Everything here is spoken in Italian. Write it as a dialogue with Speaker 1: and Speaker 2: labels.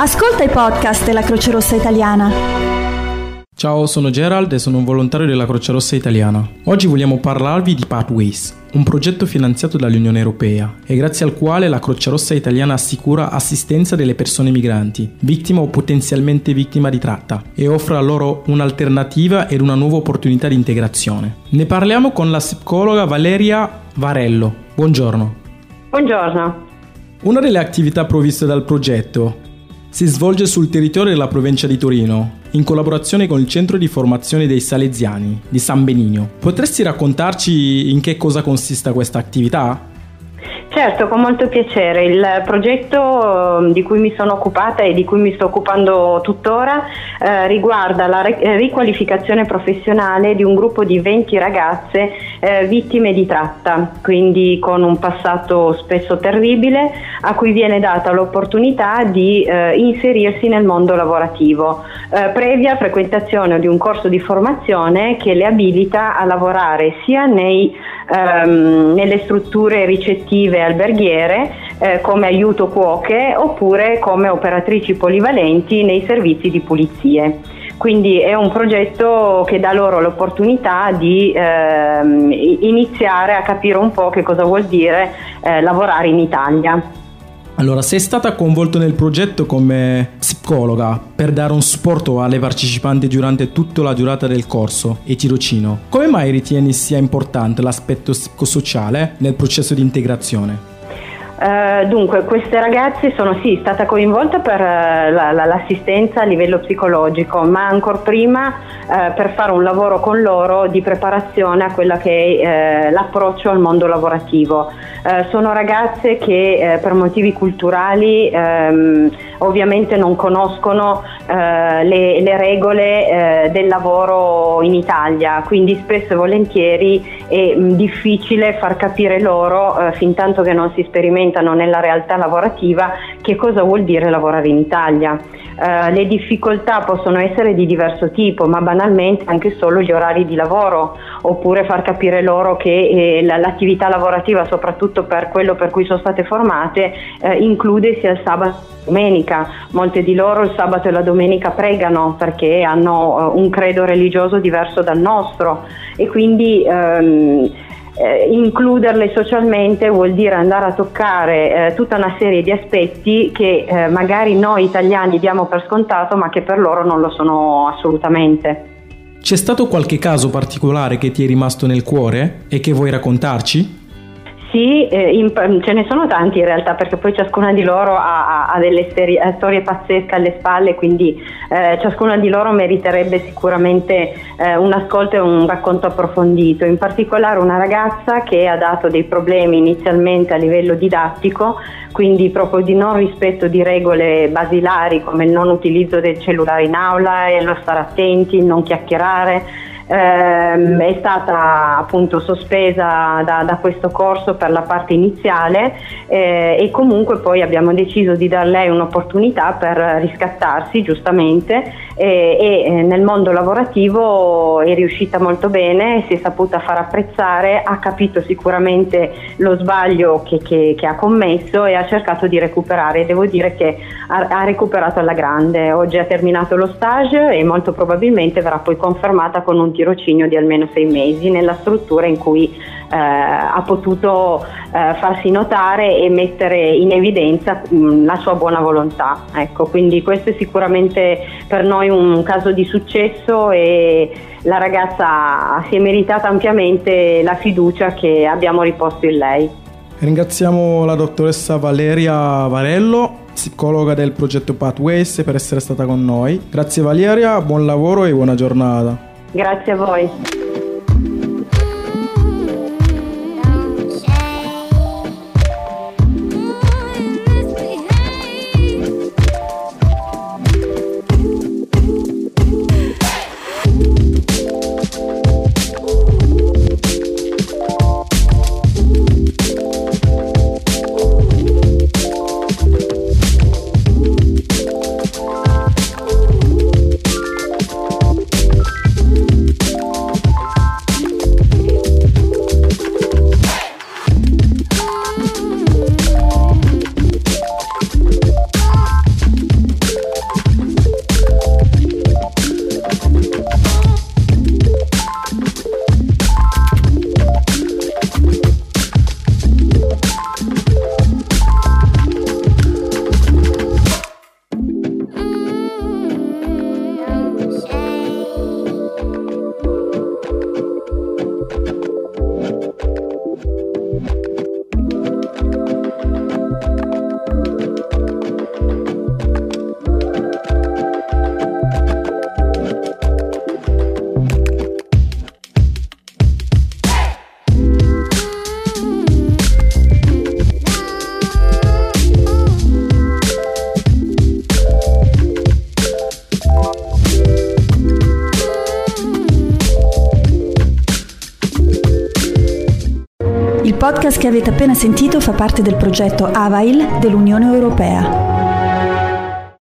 Speaker 1: Ascolta i podcast della Croce Rossa Italiana.
Speaker 2: Ciao, sono Gerald e sono un volontario della Croce Rossa Italiana. Oggi vogliamo parlarvi di Pathways, un progetto finanziato dall'Unione Europea e grazie al quale la Croce Rossa Italiana assicura assistenza delle persone migranti, vittima o potenzialmente vittima di tratta, e offre a loro un'alternativa ed una nuova opportunità di integrazione. Ne parliamo con la psicologa Valeria Varello. Buongiorno.
Speaker 3: Buongiorno.
Speaker 2: Una delle attività provviste dal progetto si svolge sul territorio della provincia di Torino, in collaborazione con il centro di formazione dei Salesiani di San Benigno. Potresti raccontarci in che cosa consiste questa attività?
Speaker 3: Certo, con molto piacere. Il progetto um, di cui mi sono occupata e di cui mi sto occupando tuttora eh, riguarda la riqualificazione professionale di un gruppo di 20 ragazze eh, vittime di tratta, quindi con un passato spesso terribile, a cui viene data l'opportunità di eh, inserirsi nel mondo lavorativo, eh, previa frequentazione di un corso di formazione che le abilita a lavorare sia nei ehm, nelle strutture ricettive alberghiere eh, come aiuto cuoche oppure come operatrici polivalenti nei servizi di pulizie. Quindi è un progetto che dà loro l'opportunità di ehm, iniziare a capire un po' che cosa vuol dire eh, lavorare in Italia.
Speaker 2: Allora, sei stata coinvolta nel progetto come psicologa per dare un supporto alle partecipanti durante tutta la durata del corso e tirocino. Come mai ritieni sia importante l'aspetto psicosociale nel processo di integrazione?
Speaker 3: Uh, dunque, queste ragazze sono sì, stata coinvolta per uh, la, la, l'assistenza a livello psicologico, ma ancora prima uh, per fare un lavoro con loro di preparazione a quello che è l'approccio al mondo lavorativo. sono ragazze che per motivi culturali um, ovviamente non conoscono le, le, regole del lavoro in Italia, quindi spesso e volentieri è mh, difficile far capire loro, fin tanto che non si sperimenta sperimentano nella realtà lavorativa che cosa vuol dire lavorare in Italia. Uh, le difficoltà possono essere di diverso tipo, ma banalmente anche solo gli orari di lavoro, oppure far capire loro che eh, l'attività lavorativa, soprattutto per quello per cui sono state formate, eh, include sia il sabato che la domenica. Molte di loro il sabato e la domenica pregano perché hanno uh, un credo religioso diverso dal nostro e quindi um, eh, includerle socialmente vuol dire andare a toccare eh, tutta una serie di aspetti che eh, magari noi italiani diamo per scontato ma che per loro non lo sono assolutamente.
Speaker 2: C'è stato qualche caso particolare che ti è rimasto nel cuore e che vuoi raccontarci?
Speaker 3: Sì, eh, in, ce ne sono tanti in realtà perché poi ciascuna di loro ha, ha delle storie, eh, storie, pazzesche alle spalle, quindi eh, ciascuna di loro meriterebbe sicuramente eh, un ascolto e un racconto approfondito. In particolare una ragazza che ha dato dei problemi inizialmente a livello didattico, quindi proprio di non rispetto di regole basilari come il non utilizzo del cellulare in aula lo stare attenti, non chiacchierare ehm, è stata appunto sospesa da, da, questo corso per la parte iniziale eh, e comunque poi abbiamo deciso di dar lei un'opportunità per riscattarsi giustamente e, e eh, nel mondo lavorativo è riuscita molto bene, si è saputa far apprezzare, ha capito sicuramente lo sbaglio che, che, che ha commesso e ha cercato di recuperare. Devo dire che ha, ha recuperato alla grande, oggi ha terminato lo stage e molto probabilmente verrà poi confermata con un tirocinio di almeno sei mesi nella struttura in cui ha potuto eh, farsi notare e mettere in evidenza mh, mm, la sua buona volontà. Ecco, quindi questo è sicuramente per noi un caso di successo e la ragazza si è meritata ampiamente la fiducia che abbiamo riposto in lei.
Speaker 2: Ringraziamo la dottoressa Valeria Varello, psicologa del progetto Pathways, per essere stata con noi. Grazie Valeria, buon lavoro e buona giornata.
Speaker 3: Grazie a voi. Mm-hmm.
Speaker 1: Podcast che avete appena sentito fa parte del progetto AVAIL dell'Unione Europea.